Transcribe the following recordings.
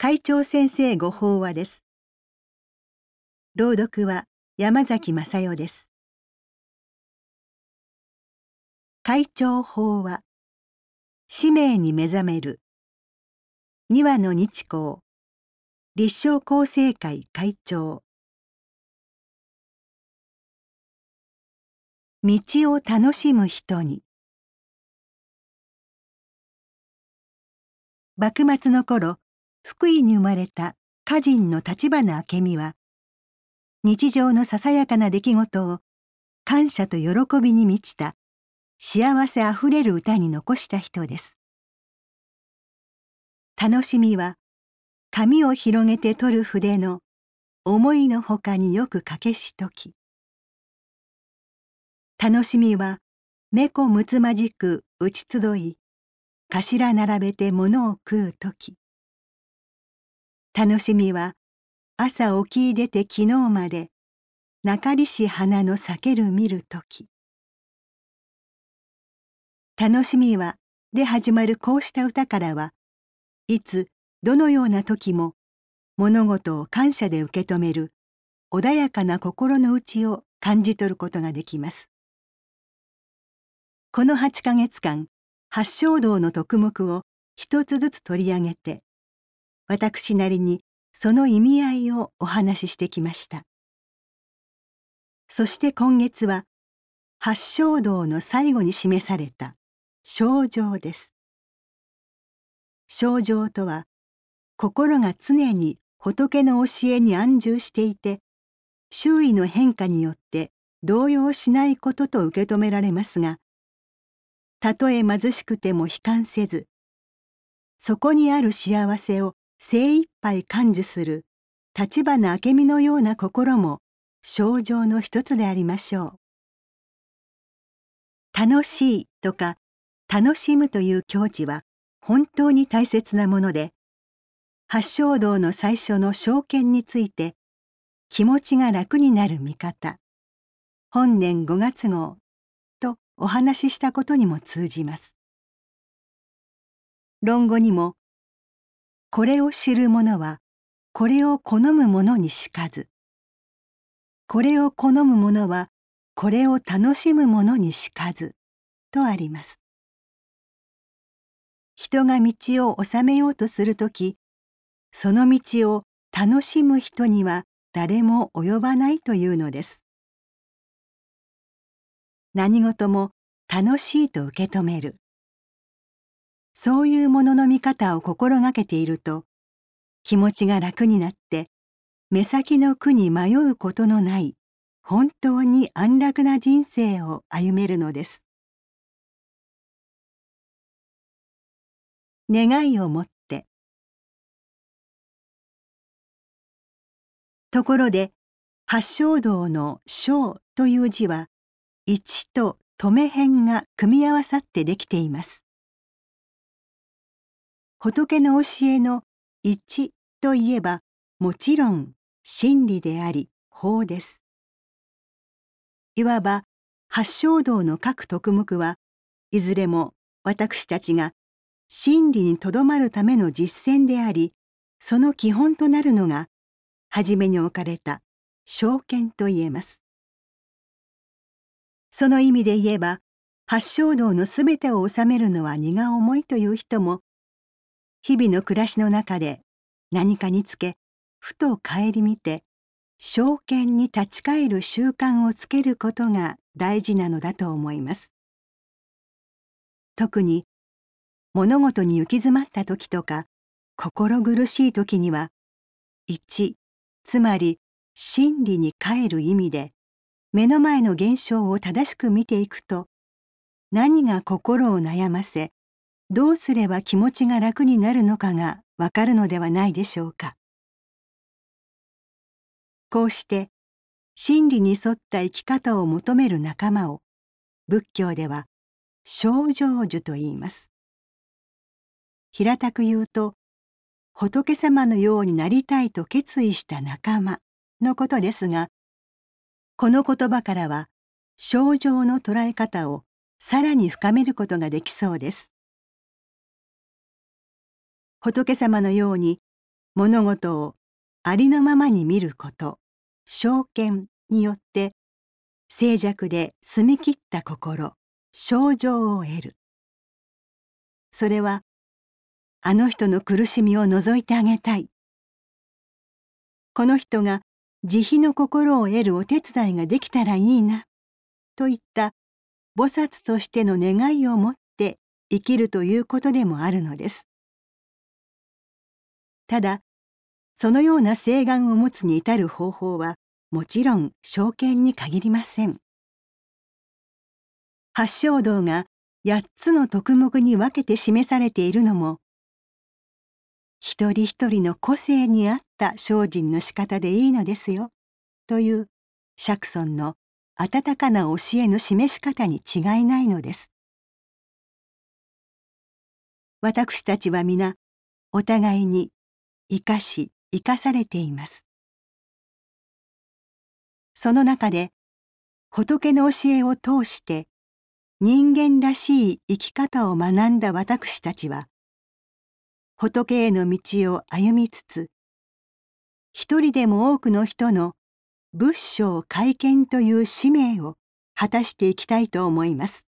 会長先生ご法話です。朗読は山崎正代です。会長法話使命に目覚める二羽の日光立正厚生会会長道を楽しむ人に幕末の頃福井に生まれた歌人の立花明美は日常のささやかな出来事を感謝と喜びに満ちた幸せあふれる歌に残した人です。楽しみは紙を広げて取る筆の思いのほかによく駆けしとき楽しみは目こむつまじく打ち集い頭並べて物を食うとき楽しみは朝起き出て昨日まで中りし花の避ける見るとき楽しみはで始まるこうした歌からはいつどのような時も物事を感謝で受け止める穏やかな心の内を感じ取ることができます。この8ヶ月間八正道の徳目を一つずつ取り上げて私なりにその意味合いをお話ししてきました。そして今月は八正道の最後に示された症状です。症状とは心が常に仏の教えに安住していて周囲の変化によって動揺しないことと受け止められますがたとえ貧しくても悲観せずそこにある幸せを精一杯感受する立花明美のような心も症状の一つでありましょう。楽しいとか楽しむという境地は本当に大切なもので八正道の最初の証券について気持ちが楽になる見方本年5月号とお話ししたことにも通じます。論語にも「これを知る者はこれを好む者にしかず」「これを好む者はこれを楽しむ者にしかず」とあります。人が道を治めようとする時その道を楽しむ人には誰も及ばないというのです。何事も楽しいと受け止めるそういうものの見方を心がけていると気持ちが楽になって目先の苦に迷うことのない本当に安楽な人生を歩めるのです願いを持ってところで八正道の「正」という字は一と止め辺が組み合わさってできています。仏の教えの一といえばもちろん真理であり法です。いわば八正道の各徳目はいずれも私たちが真理にとどまるための実践でありその基本となるのが初めに置かれた証券といえます。その意味で言えば八正道のすべてを収めるのは荷が重いという人も日々の暮らしの中で何かにつけふと顧みて証券に立ち返る習慣をつけることが大事なのだと思います。特に物事に行き詰まった時とか心苦しい時には一つまり真理に帰る意味で目の前の現象を正しく見ていくと何が心を悩ませどうすれば気持ちが楽になるのかがわかるのではないでしょうか。こうして真理に沿った生き方を求める仲間を仏教では正成就と言います。平たく言うと仏様のようになりたいと決意した仲間のことですがこの言葉からは症状の捉え方をさらに深めることができそうです。仏様のように物事をありのままに見ること証見によって静寂で澄み切った心症状を得るそれはあの人の苦しみを除いてあげたいこの人が慈悲の心を得るお手伝いができたらいいなといった菩薩としての願いを持って生きるということでもあるのです。ただそのような請願を持つに至る方法はもちろん証券に限りません。八正道が八つの徳目に分けて示されているのも一人一人の個性に合った精進の仕方でいいのですよという釈尊の温かな教えの示し方に違いないのです。私たちは皆お互いに生かし生かされています。その中で仏の教えを通して人間らしい生き方を学んだ私たちは仏への道を歩みつつ一人でも多くの人の仏性会見という使命を果たしていきたいと思います。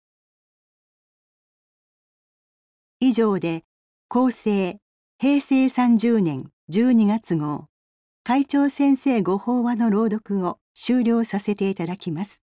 以上で厚生平成30年12月号会長先生ご法話の朗読を終了させていただきます。